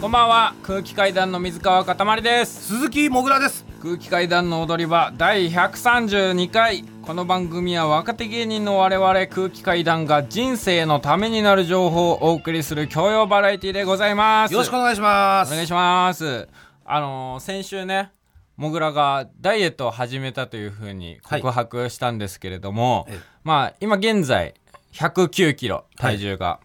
こんばんは。空気階段の水川かたまりです。鈴木もぐらです。空気階段の踊り場第132回。この番組は若手芸人の我々空気階段が人生のためになる情報をお送りする教養バラエティでございます。よろしくお願いします。お願いします。あのー先週ねもぐらがダイエットを始めたというふうに告白したんですけれども、ええ。まあ今現在109キロ体重が、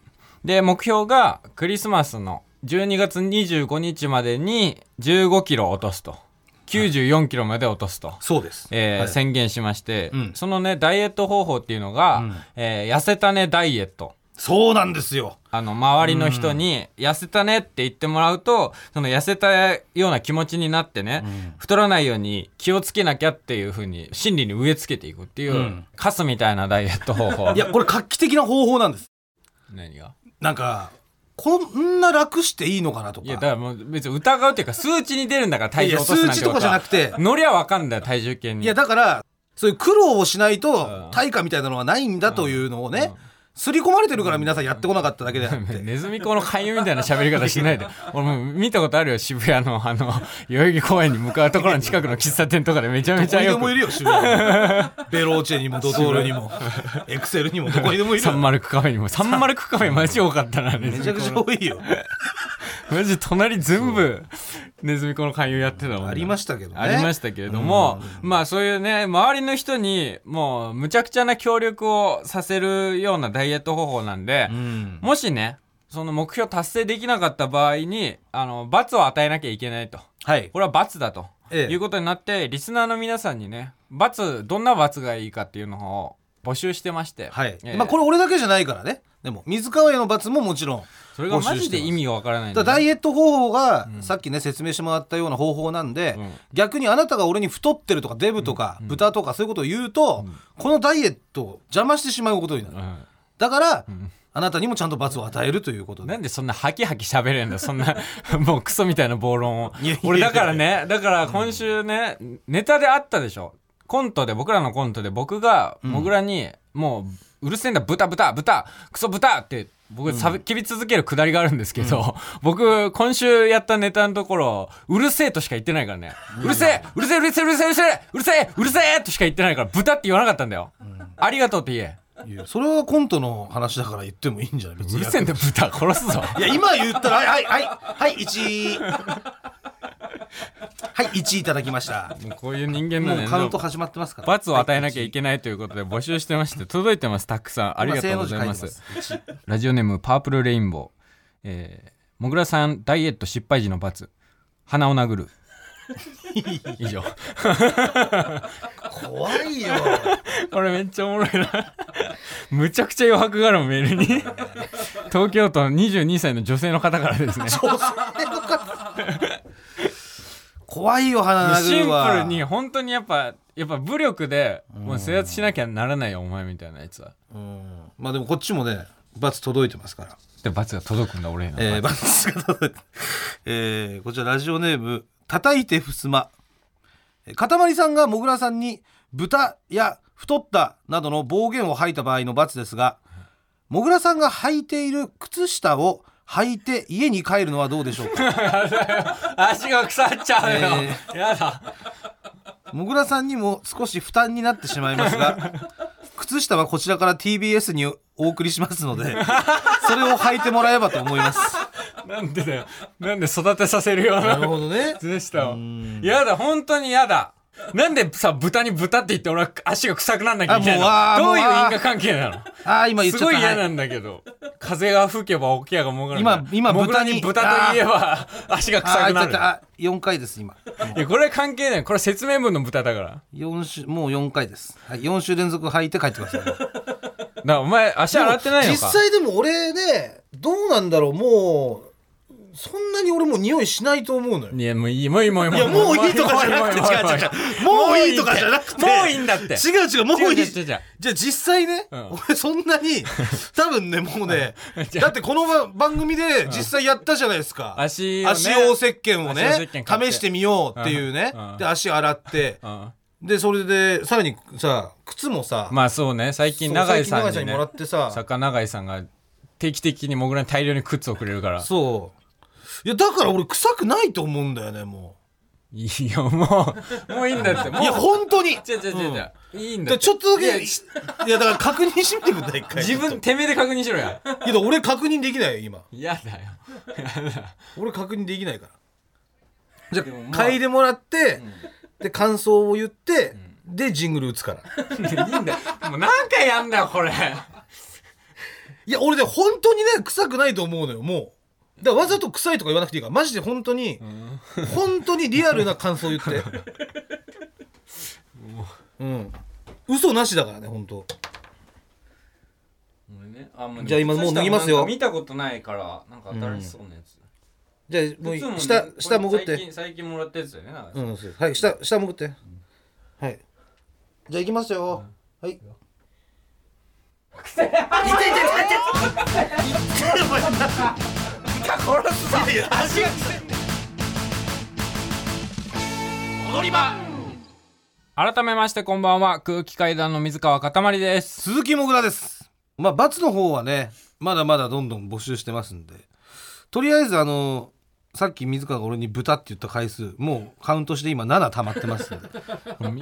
で目標がクリスマスの12月25日までに15キロ落とすと。94キロまで落とすと、そうです、えーはい宣言しまして、うんそのねダイエット方法っていうのが、うんえー痩せたねダイエット。そうなんですよ。あの周りの人に痩せたねって言ってもらうとその痩せたような気持ちになってね、ん太らないように気をつけなきゃっていう風に心理に植え付けていくっていう、うんカスみたいなダイエット方法。いやこれ画期的な方法なんです。何が？なんかこんな楽していいのかなとか。いやだからもう別に疑うっていうか数値に出るんだから体重落とすなんていや数値とかじゃなくて。乗りゃ分かんだよ体重計に。いやだからそういう苦労をしないうん。と対価みたいなのはないんだというのをね刷り込まれてるから皆さんやってこなかっただけであって。ネズミ子の勧誘みたいな喋り方しないで。俺もう見たことあるよ渋谷のあの代々木公園に向かうところの近くの喫茶店とかで。めちゃめちどこにでゃよくもいるよ渋谷に ベローチェにもドトールにもエクセルにもどこにでもいるよ。サンマルクカフェにも。サンマルクカフェマジ多かったなめちゃくちゃ多いよマジ隣全部ネズミ子の勧誘やってたもんね。ありましたけどね。ありましたけれども、まあそういうね周りの人にもうむちゃくちゃな協力をさせるようなダイエット方法なんで、うん。もしねその目標達成できなかった場合にあの罰を与えなきゃいけないと。はい。これは罰だと、ええ。いうことになってリスナーの皆さんにね罰どんな罰がいいかっていうのを募集してまして、はい、ええ。まあこれ俺だけじゃないからね。でも水川への罰ももちろんそれがマジで意味がわからないんだからダイエエット方法が、さっきね説明してもらったような方法なんで、うん。逆にあなたが俺に太ってるとかデブとか、豚とかそういうことを言うと、このダイエットを邪魔してしまうことになる、だから、あなたにもちゃんと罰を与えるということで。なんでそんなハキハキ喋れんだよ。そんな もうクソみたいな暴論を。俺だからねだから今週ね、ネタであったでしょコントで僕らのコントで僕がもぐらにもううるせえんだ豚豚豚クソ豚って僕叫び続けるくだりがあるんですけど、僕今週やったネタのところうるせえとしか言ってないからね。うるせえうるせえうるせえうるせえうるせえうるせえうるせえとしか言ってないから豚って言わなかったんだよ、ありがとうって言え。いやそれはコントの話だから言ってもいいんじゃない？別に。うるせえんだよ豚殺すぞ。いや今言ったらはいはいはいはい1はい1いただきました。もうこういう人間なんでもうカウント始まってますから。罰を与えなきゃいけないということで募集してまして届いてます。たくさん。ありがとうございます。ラジオネームパープルレインボー。えーもぐらさんダイエット失敗時の罰。鼻を殴る。以上怖いよ。これめっちゃおもろいな。むちゃくちゃ余白があるメールに。東京都22歳の女性の方からですね怖いよ鼻シンプルに本当にやっぱやっぱ武力でもう制圧しなきゃならないよお前みたいなやつは。うん。まあでもこっちもね罰届いてますから。で罰が届くんだ俺へのえー、罰が届いて。えーこちらラジオネーム叩いてふすまえーかたまりさんがもぐらさんに豚や太ったなどの暴言を吐いた場合の罰ですがもぐらさんが履いている靴下を履いて家に帰るのはどうでしょうか？足が腐っちゃうよ、えやだ。もぐらさんにも少し負担になってしまいますが 靴下はこちらから TBS にお送りしますのでそれを履いてもらえばと思います。なんでだよ。なんで育てさせるようななるほどね。靴下を。ん。やだ本当にやだ なんでさ豚に豚って言って俺は足が臭くなんなきゃいけないの？どういう因果関係なの？ああ今言っすちゃった。はごい嫌ないんだけど。風が吹けば起きやがもがる今今豚にに豚といえば足が臭くなる。ああ4回です今。いやこれ関係ない。これ説明文の豚だから。四週もう4回です、はい、4週連続履いて帰ってください。お前足洗ってないのか？実際でも俺ねどうなんだろう。もうそんなに俺もう匂いしないと思うのよ。いやもういいもういいもういい。いやもういいとかじゃなくて違う違う違う。もういいとかじゃなくて。もういいんだって。違う違うもういい。じゃあ実際ね、うん。俺そんなに 多分ねもうねだってこのば番組で実際やったじゃないですか、足足用石鹸をね試してみようっていうね、うん。で足洗って。うん。でそれでさらにさ靴もさ、まあそうね。最近永井さんにもらってさ。作家永井さんが定期的にもぐらに大量に靴をくれるから。そういやだから俺臭くないと思うんだよねもいやもうもういいんだって。もう。ういや本当に。違う違う違う違う、いいんだだって。ちょっとだけいやいやだから確認してみてくんだ一回。自分てめえで確認しろや。いや俺確認できないよ今。嫌だよ。やだ。俺確認できないから。じゃでもまああ嗅いでもらって、で感想を言って、でジングル打つから。いいんだよ。もう何回やんだよこれ。いや俺で本当にね臭くないと思うのよもうだからわざと臭いとか言わなくていいからマジで本当に、本当にリアルな感想を言って。う。ん。嘘なしだからね本当。俺ね。あじゃあ今もう脱ぎますよ。見たことないからなんか新しそうなやつ、じゃあもう靴もね下これ下潜って。最近最近もらったやつだよねなんか。うんそう。はい下下潜って、はい。じゃあ行きますよ、はい。痛い痛い痛い痛い。お 前殺すぞいや足が改めましてこんばんは。空気階段の水川かたまりです。鈴木もぐらです。まあ罰の方はねまだまだどんどん募集してますんで。とりあえずあのさっき水川が俺に豚って言った回数もうカウントして今7溜まってますんで。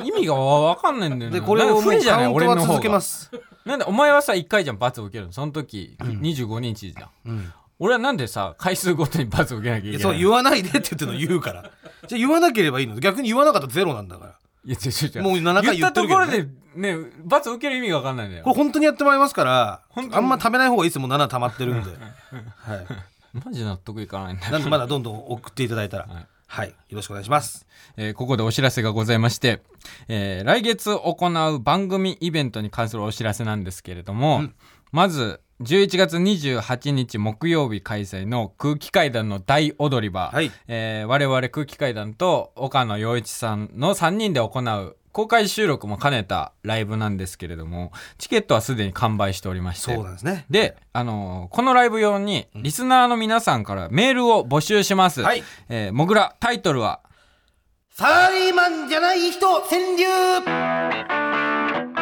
意味が分かんないんだよねでこれをもうカウントは続けます、なんでお前はさ1回じゃん罰を受けるの。その時、25日じゃん。うん、俺はなんでさ回数ごとに罰を受けなきゃいけないそう言わないでって言ってるの言うから。じゃあ言わなければいいの？逆に言わなかったらゼロなんだから。いや違う違うもう7回言ってるけどね。言ったところでね罰を受ける意味が分かんないんだよ。これ本当にやってもらいますからあんま食べない方がいいですもん7溜まってるんで、はい、マジ納得いかないんだよなんでまだどんどん送っていただいたら。はい。はい、よろしくお願いします。えーここでお知らせがございまして、えー来月行う番組イベントに関するお知らせなんですけれども、まず11月28日木曜日開催の空気階段の大踊り場、はい。えー我々空気階段と岡野陽一さんの3人で行う公開収録も兼ねたライブなんですけれどもチケットはすでに完売しておりまして。そうなんですね。で、あのーこのライブ用にリスナーの皆さんからメールを募集します。はい。えーもぐら、タイトルは、サラリーマンじゃない人川柳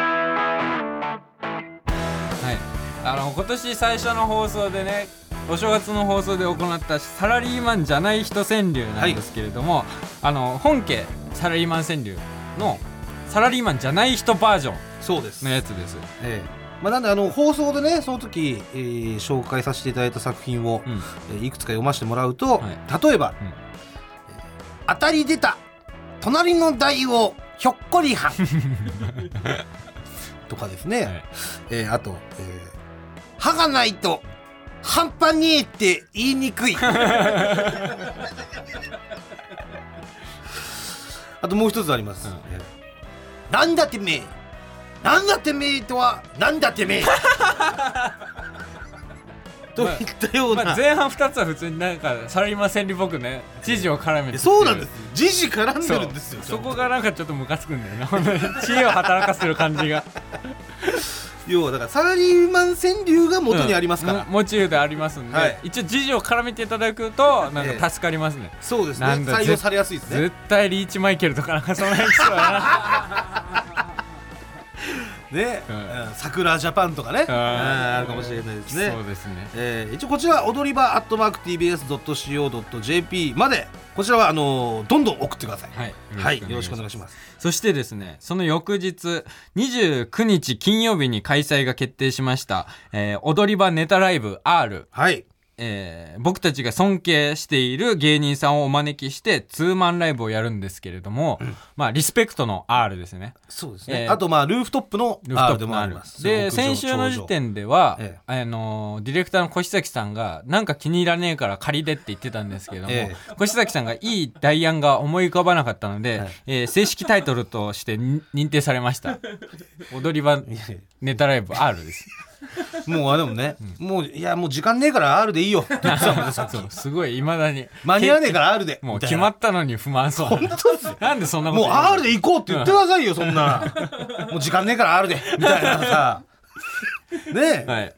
あの、今年最初の放送でね、お正月の放送で行ったサラリーマンじゃない人川柳なんですけれども、あの、本家サラリーマン川柳のサラリーマンじゃない人バージョンそうです。のやつです。ええ。まあ、なんであの放送でねその時、えー紹介させていただいた作品を、うん。えーいくつか読ませてもらうと、はい。例えば、うん。えー当たり出た隣の台をひょっこりはん」とかですね、はい。えーあと、えー歯がないと半端ねえって言いにくい」あともう一つあります、うん。えーなんだてめえ。なんだてめえとはなんだてめえ。といったような、まあ、前半2つは普通になんかサラリーマン川柳っぽくね、知事を絡めて。えそうなんです。時事絡んでるんですよ。そこがなんかちょっとムカつくんだよね本当に。知恵を働かせてる感じが要はだからサラリーマン川柳が元にありますから、うんモチーフでありますんで、はい。一応時事を絡めていただくとなんか助かりますね、そうですね。なんだ採用されやすいですね。絶対リーチマイケルとかなんかその辺来そうだな ね、うんうん。桜ジャパンとかね、うんああるかもしれないですね。そうですね。えー一応こちら踊り場アットマーク TBS.CO.JP までこちらはあのーどんどん送ってください。はい。はい、よろしくお願いします。そしてですねその翌日29日金曜日に開催が決定しました、えー踊り場ネタライブ R はいえー僕たちが尊敬している芸人さんをお招きしてツーマンライブをやるんですけれども、まあリスペクトの R ですね。そうですね、えーあとまあルーフトップのルーフトッ R でもあります。で先週の時点では、えあのーディレクターの越崎さんがなんか気に入らねえから借りてって言ってたんですけれども、え越崎さんがいい代案が思い浮かばなかったので、はい。えー正式タイトルとしてに認定されました。踊り場ネタライブ R ですもうあでもね、もういやもう時間ねえから R でいいよって言ってたもんね さっき。そうすごいいまだに。間に合わねえから R でもう決まったのに不満そう本当ですよ。なんでそんなこともう R で行こうって言ってくださいよ、そんな。もう時間ねえから R でみたいなさ。ねえ、はい。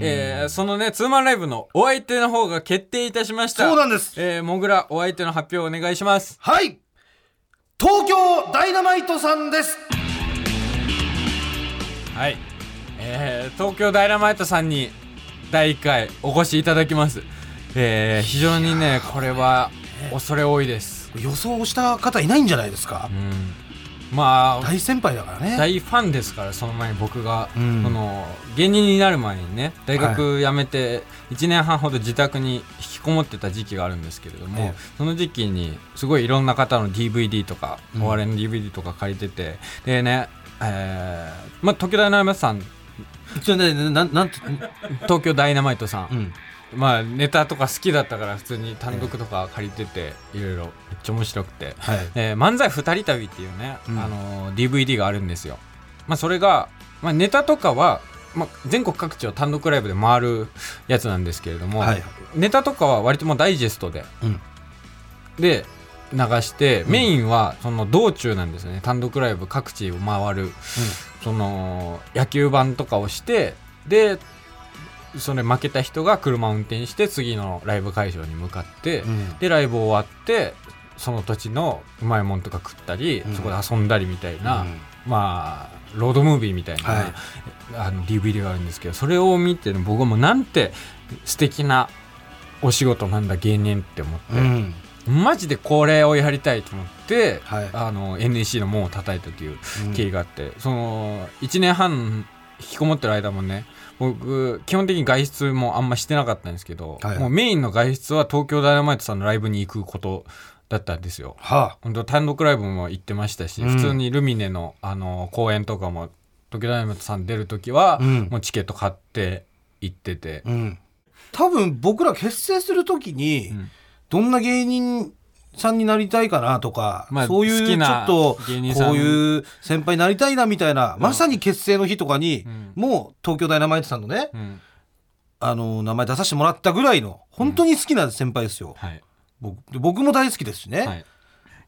えーそのね、ツーマンライブのお相手の方が決定いたしました。そうなんです。えー、もぐら、お相手の発表お願いします。はい。東京ダイナマイトさんです。はい。えー、東京ダイナマイトさんに第1回お越しいただきます。えー非常にねこれは恐れ多いです、予想した方いないんじゃないですか？うん、まあ大先輩だからね。大ファンですからその前に僕が、うん。その芸人になる前にね大学辞めて1年半ほど自宅に引きこもってた時期があるんですけれども、ええ。その時期にすごいいろんな方の DVD とか、うん。お笑いの DVD とか借りてて。でねえーまあ、東京ダイナマイトさんちょねねななんて東京ダイナマイトさん、うん。まあネタとか好きだったから普通に単独とか借りてていろいろめっちゃ面白くて、はい。えー漫才二人旅っていうね、うん。あのー DVD があるんですよ。まあ、それが、まあ、ネタとかは、まあ、全国各地を単独ライブで回るやつなんですけれども、はいネタとかは割ともうダイジェストで、うん。で流してメインはその道中なんですよね。単独ライブ各地を回る、その野球盤とかをしてでそれ負けた人が車を運転して次のライブ会場に向かって、うん。でライブ終わってその土地のうまいもんとか食ったり、うん。そこで遊んだりみたいな、うん。まあロードムービーみたいな、はい。あの DVD があるんですけどそれを見て、ね、僕はもうなんて素敵なお仕事なんだ芸人って思って、うんマジでこれをやりたいと思って、はい。あの NEC の門を叩いたといううん。経緯があって、その1年半引きこもってる間もね僕基本的に外出もあんましてなかったんですけど、はい。もうメインの外出は東京ダイナマイトさんのライブに行くことだったんですよ。は本当単独ライブも行ってましたし、うん。普通にルミネのあの公演とかも東京ダイナマイトさん出る時は、うん。もうチケット買って行ってて、あうん。多分僕ら結成するときに、うんどんな芸人さんになりたいかなとか、まあそういうちょっとこういう先輩になりたいなみたいな、まさに結成の日とかに、ん。もう東京ダイナマイトさんのね、うん。あの名前出させてもらったぐらいの本当に好きな先輩ですよ、はい。僕で僕も大好きですしね、はい。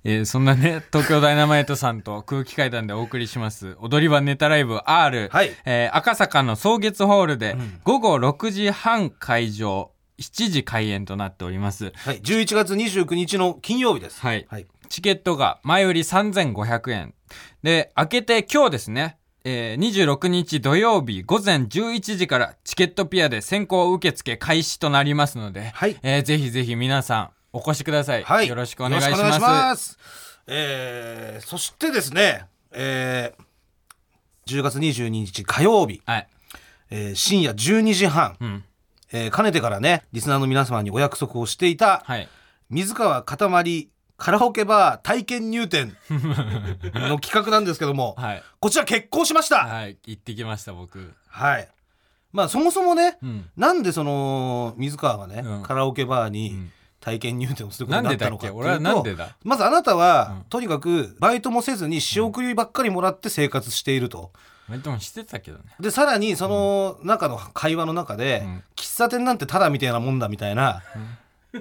えーそんなね東京ダイナマイトさんと空気階段でお送りします踊り場ネタライブ R、はい。えー赤坂の草月ホールでん。午後6時半会場7時開演となっております。はい、11月29日の金曜日です。はい。はい、チケットが前売り3500円。で明けて今日ですね。えー26日土曜日午前11時からチケットピアで先行受付開始となりますので、はい。えーぜひぜひ皆さんお越しください、はい、よろしくお願いします。ます。えーそしてですね、えー10月22日火曜日、はい、えー深夜12時半、うん、えーかねてからねリスナーの皆様にお約束をしていた、はい。水川かたまりカラオケバー体験入店 の企画なんですけども、はい。こちら決行しました。はい、行ってきました僕。はい。まあそもそもね、うん。なんでその水川がね、うん。カラオケバーにうん。体験入店をすることになったのかっていうとっけ？俺はなんでだ？まずあなたは、うん。とにかくバイトもせずに仕送りばっかりもらって生活していると。割ともしてたけどね。でさらにその中の会話の中で、うん。喫茶店なんてただみたいなもん。だみたいな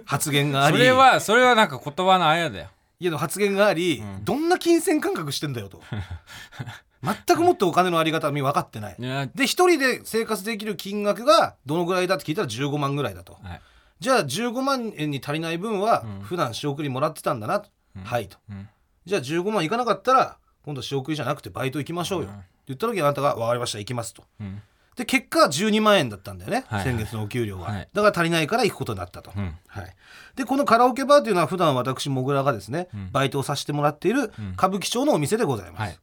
発言があり。それは、それはなんか言葉のあやだよ。いやの発言があり、うん。どんな金銭感覚してんだよと。全くもってお金のありがたみ分かってない。いや。で一人で生活できる金額がどのぐらいだって聞いたら15万ぐらいだと。はい。じゃあ15万円に足りない分はうん。普段仕送りもらってたんだなと、うん。はいと。うん。じゃあ15万いかなかったら今度仕送りじゃなくてバイト行きましょうよ、うん言った時あなたが分かりました行きますと。うん。で結果12万円だったんだよね、はい先月のお給料が、はい。だから足りないから行くことになったと、うん。はい、でこのカラオケバーというのは普段私もぐらがですね、うん。バイトをさせてもらっているうん。歌舞伎町のお店でございます、はい。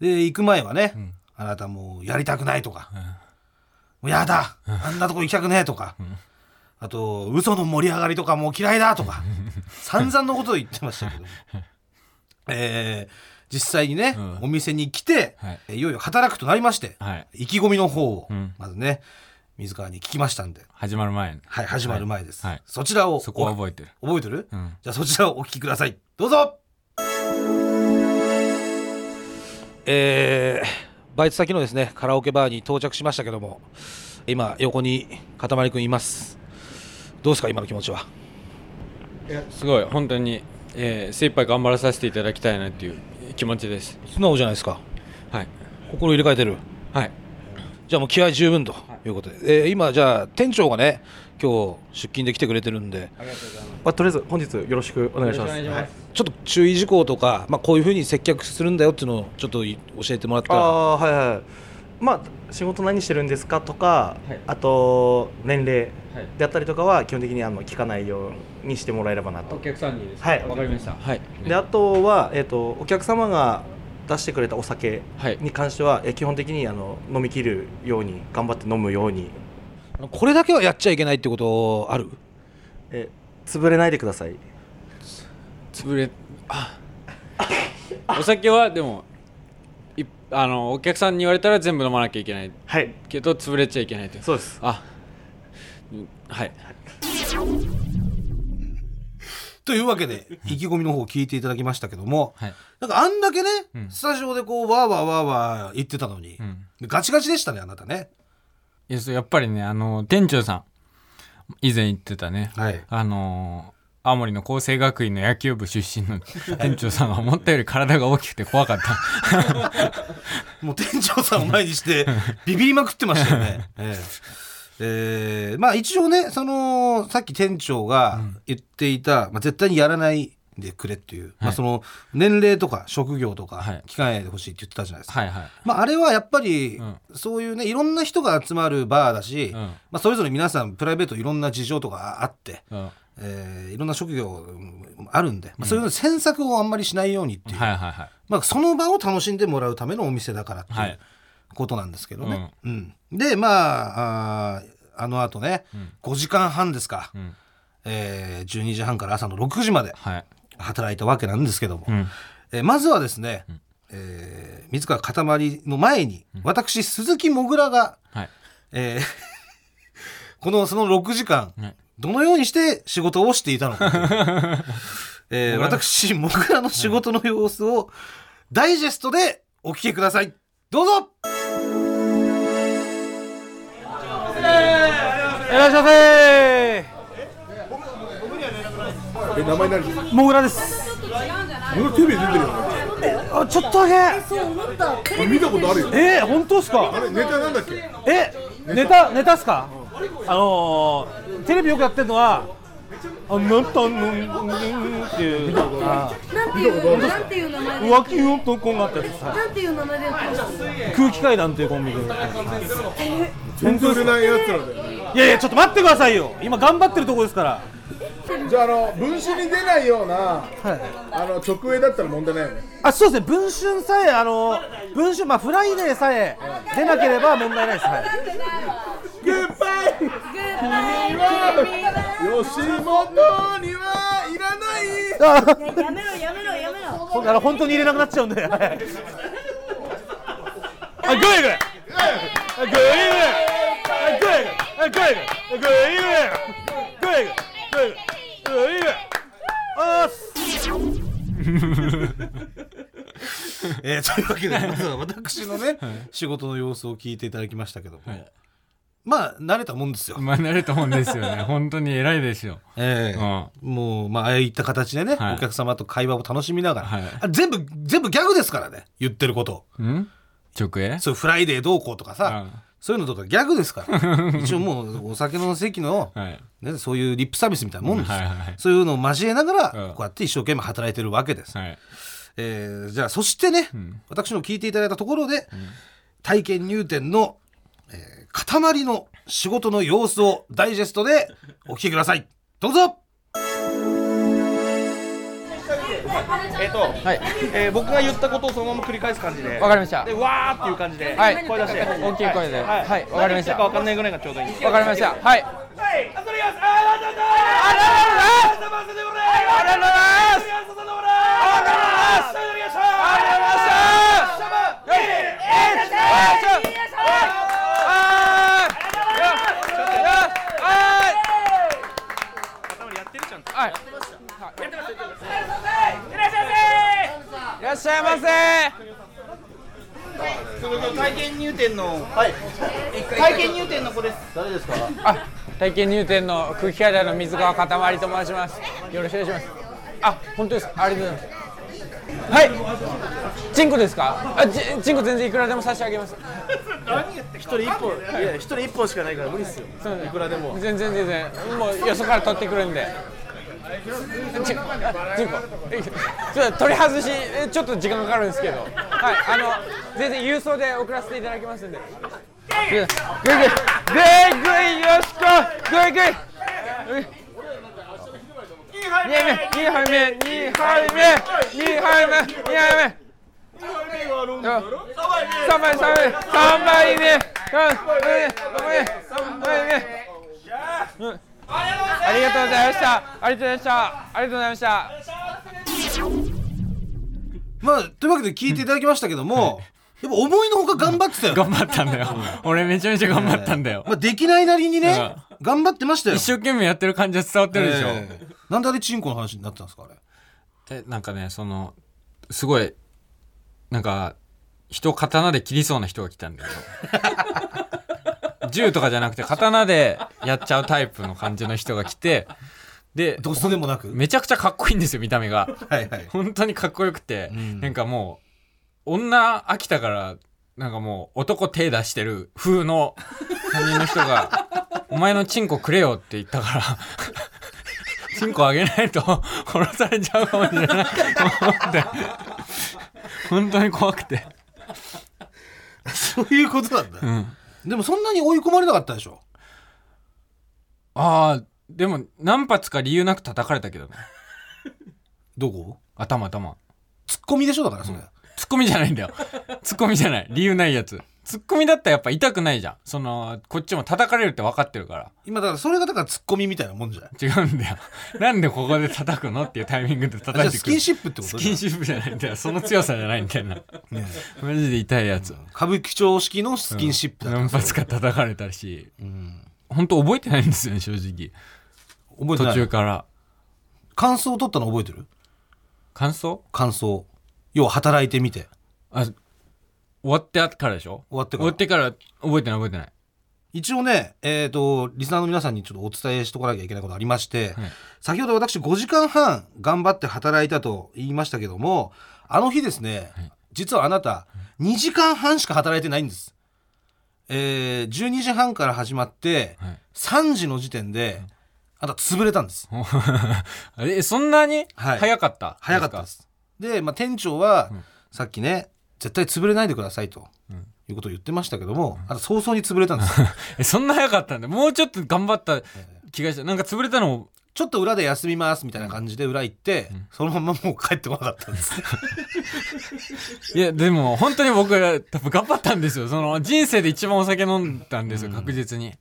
で行く前はね、うん。あなたもうやりたくないとか、うん。もうやだあんなとこ行きたくねえとか、ん。あと嘘の盛り上がりとかもう嫌いだとか。散々のことを言ってましたけど。もえー実際にね、うん。お店に来て、はい。い、よいよ働くとなりまして、はい。意気込みの方を、うん。まずね水川に聞きましたんで、始まる前に。はい、始まる前です、はい。はい。そちらをそこは覚えてる。お覚えてる、うん。じゃあそちらをお聞きください。どうぞ！えー、バイト先のですねカラオケバーに到着しましたけども今横にかたまりくんいます。どうですか今の気持ちは？すごい、本当に、えー、精一杯頑張らさせていただきたいなっていう気持ちです。素直じゃないですかはい。心入れ替えてるはい。じゃあもう気合十分ということで、えー今じゃあ店長がね今日出勤で来てくれてるんでありがとうございます。まあ、とりあえず本日よろしくお願いします。よろしくお願いちょっと注意事項とか、まあ、こういうふうに接客するんだよっていうのをちょっとい教えてもらったらあはいはい。まあ仕事何してるんですかとか、はい。あと年齢はい。であったりとかは基本的にあの聞かないようにしてもらえればなと。お客さんにですはい。わかりました。はい。であとは、えー、とお客様が出してくれたお酒はい。に関しては、えー基本的にあの飲み切るように頑張って飲むように、これだけはやっちゃいけないってことある？えー潰れないでください。潰れあ。お酒はでもいあのお客さんに言われたら全部飲まなきゃいけない。はい。けど潰れちゃいけないってそうです。あ。うんはい。というわけで意気込みの方を聞いていただきましたけどもはい。なんかあんだけね、うん。スタジオでこうわーわーわーわー言ってたのに、うん。ガチガチでしたねあなたね。いやそうやっぱりねあの店長さん以前言ってたね。はい。あの青森の厚生学院の野球部出身の店長さんが思ったより体が大きくて怖かった。もう店長さんを前にして ビビりまくってましたよね。ええ。えーまあ一応ねそのさっき店長が言っていた、まあ、絶対にやらないでくれっていう、まあ、その年齢とか職業とかはい。聞かないでほしいって言ってたじゃないですか。はいはい。まあ、あれはやっぱり、うん。そういうねいろんな人が集まるバーだし、うん。まあ、それぞれ皆さんプライベートいろんな事情とかあって、うんえーいろんな職業もあるんで、まあ、そういうの詮索をあんまりしないようにっていう、はいはいはい。まあ、その場を楽しんでもらうためのお店だからっていう、はい。ことなんですけどね。うん。でまああーあのあとね、ん。5時間半ですか、うん。えー12時半から朝の6時まではい。働いたわけなんですけども、うん。えーまずはですね、えー水川かたまりの前に、私鈴木もぐらが、はい。えー このその6時間、はいどのようにして仕事をしていたのか えー私もぐらの仕事の様子をダイジェストでお聞きください。どうぞ。いらっしゃいませ。え名前何ですか？もぐらです。このテレビ出てるよね。あちょっとだけ。そう思った見たことあるよ。えー、本当ですか？あれネタなんだっけ？えネタネタっすか？あのー、テレビよくやってるのはあなんたんんんっていう。あなんていうなんていう名前で浮気男があったやつですはいなんていう名前で空気階段というコンビで、全然売れないやつらだよいやいやちょっと待ってくださいよ。今頑張ってるとこですから。じゃああの文春に出ないようなはい。あの直営だったら問題ないよね。あそうですね。文春さえあの文春まあフライデーさえ出なければ問題ないです。はいグッバイ君は吉本にはいらないあやめろやめろやめろほんなら本当に入れなくなっちゃうんではいあグイグイ!あグイグイ!グイグイあグイグイ!あグイグイ!あグイグイ!グイグイ!グイグイ!グイグイあーすえーというわけで私のね、仕事の様子を聞いていただきましたけども、はいまあ慣れたもんですよ、まあ慣れたもんですよね。本当に偉いですよ。ええ。もうまあああいった形でね、はい。お客様と会話を楽しみながら、はい。あ全部全部ギャグですからね言ってること。うん？直営？そういうフライデーどうこうとかさ、うん。そういうのとかギャグですから。一応もうお酒の席の、はい。ね、そういうリップサービスみたいなもんですよ、はいはいそういうのを交えながら、うん。こうやって一生懸命働いてるわけです、はい。えーじゃあそしてね、ん。私の聞いていただいたところで、体験入店の、えー塊の仕事の様子をダイジェストでお聞きください。どうぞ。えっ、と、はい。えー僕が言ったことをそのまま繰り返す感じで。わかりました。でわーっていう感じで、はい。声出して。大きい声で。はい、はい。わかりました。わかんないぐらいがちょうどいい。わかりました。はい。はいらいませ体験入店の、はい、体験入店の子です。あ体験入店の空気階段の水川かたまりと申します。よろしくお願いします。あ本当ですか？ありがとうございます。はい。チンコですか？あチチンコ全然いくらでも差し上げます。一人一本いや一人一本しかないから無理っすよ。そうね。いくらでも。全然全然。もうよそから取ってくるんでちょっと取り外しちょっと時間かかるんですけど。はいあの全然郵送で送らせていただきますんで。ぐいぐいぐいよしこぐいぐい2杯目2杯目2杯目2杯目2杯目3杯3杯3杯目3杯目3杯目ありがとうございました。ありがとうございました。ありがとうございました。まあというわけで聞いていただきましたけども、やっぱ思いのほか頑張ってたよ、頑張ったんだよ。俺めちゃめちゃ頑張ったんだよ。まあ、できないなりにね、頑張ってましたよ。一生懸命やってる感じは伝わってるでしょ、ええ。なんであれチンコの話になってたんですかあれ？えなんかねそのすごいなんか人を刀で切りそうな人が来たんだけど 銃とかじゃなくて刀でやっちゃうタイプの感じの人が来てでどうとでもなく？めちゃくちゃかっこいいんですよ見た目が。はいはい。本当にかっこよくて、ん。なんかもう女飽きたからなんかもう男手出してる風の感じの人が「お前のチンコくれよ」って言ったからチンコあげないと殺されちゃうかもしれないと思って本当に怖くて。そういうことなんだ、うんでもそんなに追い込まれなかったでしょ？ああでも何発か理由なく叩かれたけどね。どこ？頭頭。ツッコミでしょ？だからそれ、ツッコミじゃないんだよ。ツッコミじゃない。理由ないやつツッコミだったらやっぱ痛くないじゃん。そのこっちも叩かれるって分かってるから。今だからそれがだからツッコミみたいなもんじゃない？違うんだよ。なんでここで叩くのっていうタイミングで叩いてくる。あスキンシップってことスキンシップじゃないんだよ。その強さじゃないんだよな。マジで痛いやつ。歌舞伎町式のスキンシップだから。何発か叩かれたし。うん。本当覚えてないんですよね正直。途覚えてない？中から。感想を取ったの覚えてる？感想？感想。要は働いてみて。あ終わってからでしょ？終わってから。終わってから覚えてない覚えてない。一応ねえっ、とリスナーの皆さんにちょっとお伝えしとかなきゃいけないことありまして、はい。先ほど私5時間半頑張って働いたと言いましたけどもあの日ですね、実はあなた2時間半しか働いてないんです。えー、12時半から始まって、はい。3時の時点であなた潰れたんです。あれそんなに？はい。早かった早かったです。で、まあ、店長は、さっきね絶対潰れないでくださいと、いうことを言ってましたけども、あなた早々に潰れたんです。え そんな早かったんだ。もうちょっと頑張った気がした。なんか潰れたのも。ちょっと裏で休みますみたいな感じで裏行って、そのままもう帰ってこなかったんです。いやでも本当に僕は多分頑張ったんですよ。その人生で一番お酒飲んだんですよ、確実に。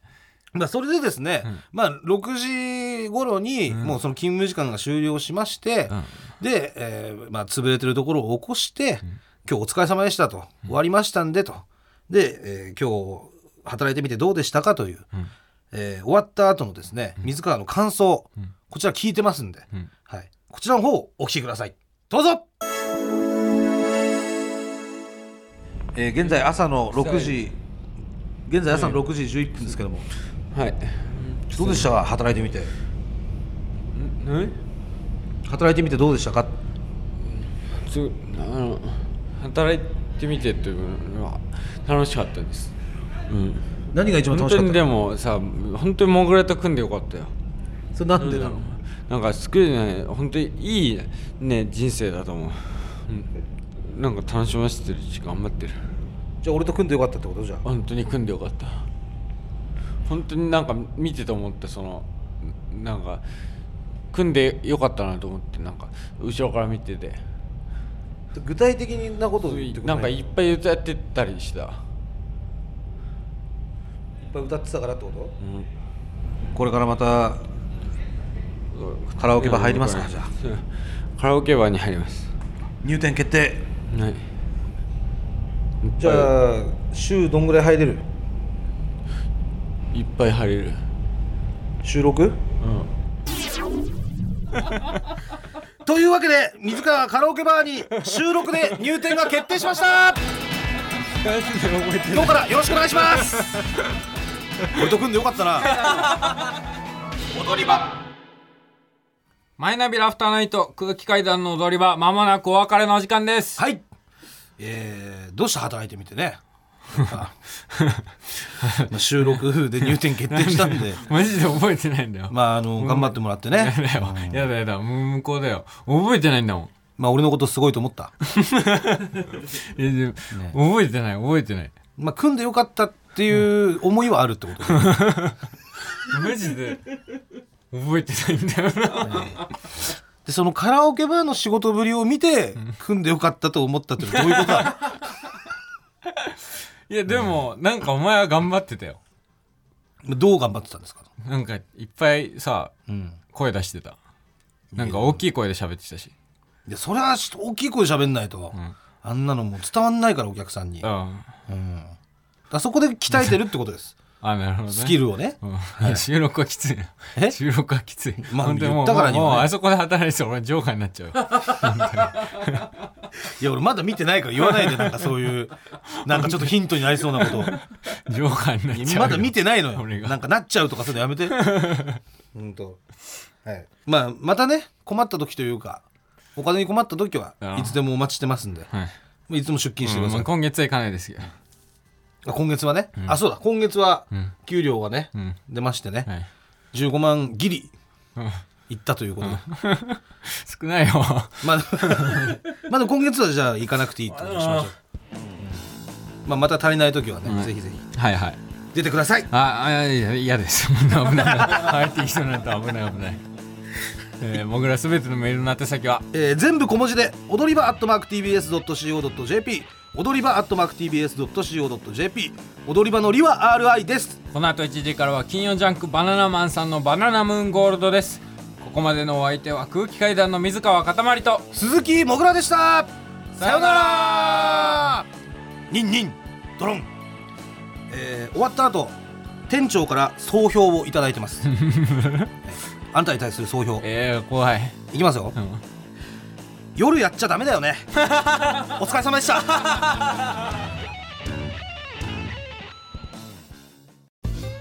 まあそれでですね、まあ6時頃にもうその勤務時間が終了しまして、で、えーまあ潰れてるところを起こして、今日お疲れ様でしたと、終わりましたんでと。で、えー今日働いてみてどうでしたかという、えー終わった後のですね水川の感想、こちら聞いてますんで、ん。はい、こちらの方をお聞きください。どうぞ。えー現在朝の6時現在朝の6時11分ですけども、はい。どうでした？か働いてみて。え働いてみてどうでしたか？つあの働いてみてっていうのは楽しかったです。うん。何が一番楽しかった？本当にでもさ本当にモグラと組んでよかったよ。それなんでなの、なんかすごいね本当にいいね人生だと思う、うん、なんか楽しませてるし頑張ってる。じゃあ俺と組んでよかったってこと？じゃあ。本当に組んでよかった。本当になんか見てて思ってそのなんか組んでよかったなと思ってなんか後ろから見てて具体的なことを言ってくれなんかいっぱい歌ってたりした、いっぱい歌ってたからってこと？うん、これからまたカラオケバー入りますか？じゃ カラオケバーに入ります。入店決定。はい。じゃあ週どんぐらい入れる？いっぱい入れる。収録？うん というわけで水川カラオケバーに収録で入店が決定しました。今日からよろしくお願いします。俺と組んでよかったな。踊り場。マイナビラフターナイト空気階段の踊り場まもなくお別れのお時間です。はい。えー、どうした働いてみてね？あ まあ収録で入店決定したんで。マジで覚えてないんだよ。まああの頑張ってもらってね。やだよ。やだやだ。向こうだよ。覚えてないんだもん。まあ俺のことすごいと思った。いやでも覚えてない覚えてない。まあ組んでよかったっていう思いはあるってことでマジで覚えてないんだよな。でそのカラオケバーの仕事ぶりを見て組んでよかったと思ったってどういうことだいやでもなんかお前は頑張ってたよ。どう頑張ってたんですか、なんかいっぱいさうん、声出してた。なんか大きい声で喋ってたし。でそれは大きい声で喋んないと、あんなのもう伝わんないからお客さんに、うん。あそこで鍛えてるってことです。あなるほどね。スキルをね。うん。収録はきついなえ？収録はきつい。まあ本当にもう言ったからにはね。もうあそこで働いてたら俺ジョーカーになっちゃうよ いや俺まだ見てないから言わないでなんかそういうなんかちょっとヒントになりそうなこと。ジョーカーになっちゃうよ。まだ見てないのよ。俺が。なんかなっちゃうとかそういうのやめて。本当。はい。まあまたね困った時というかお金に困った時はうんいつでもお待ちしてますんで。はい。いつも出勤してください、うんまあ今月はいかないですけど。あ今月はね、あそうだ。今月はん。給料がね、ん。出ましてね、はい。15万ギリうんいったということで、少ないよ。まあ まだ今月はじゃあ行かなくていいってことにしましょう、まあ、また足りない時はね、ぜひぜひ。はいはい。出てください。ああいや嫌です。危ない。危ない入ってきそうになった危ない危ない。えー、もぐらすべてのメールの宛先は？えー全部小文字で踊り場アットマーク TBS.CO.JP 踊り場アットマーク TBS.CO.JP 踊り場のりは RI です。この後1時からは金曜ジャンクバナナマンさんのバナナムーンゴールドですここまでのお相手は空気階段の水川かたまりと鈴木もぐらでした。さようなら。ニンニンドロン、えー終わった後店長から総評をいただいてます。あんたに対する総評。えー、怖い、いきますよ。うん。夜やっちゃダメだよね。お疲れ様でした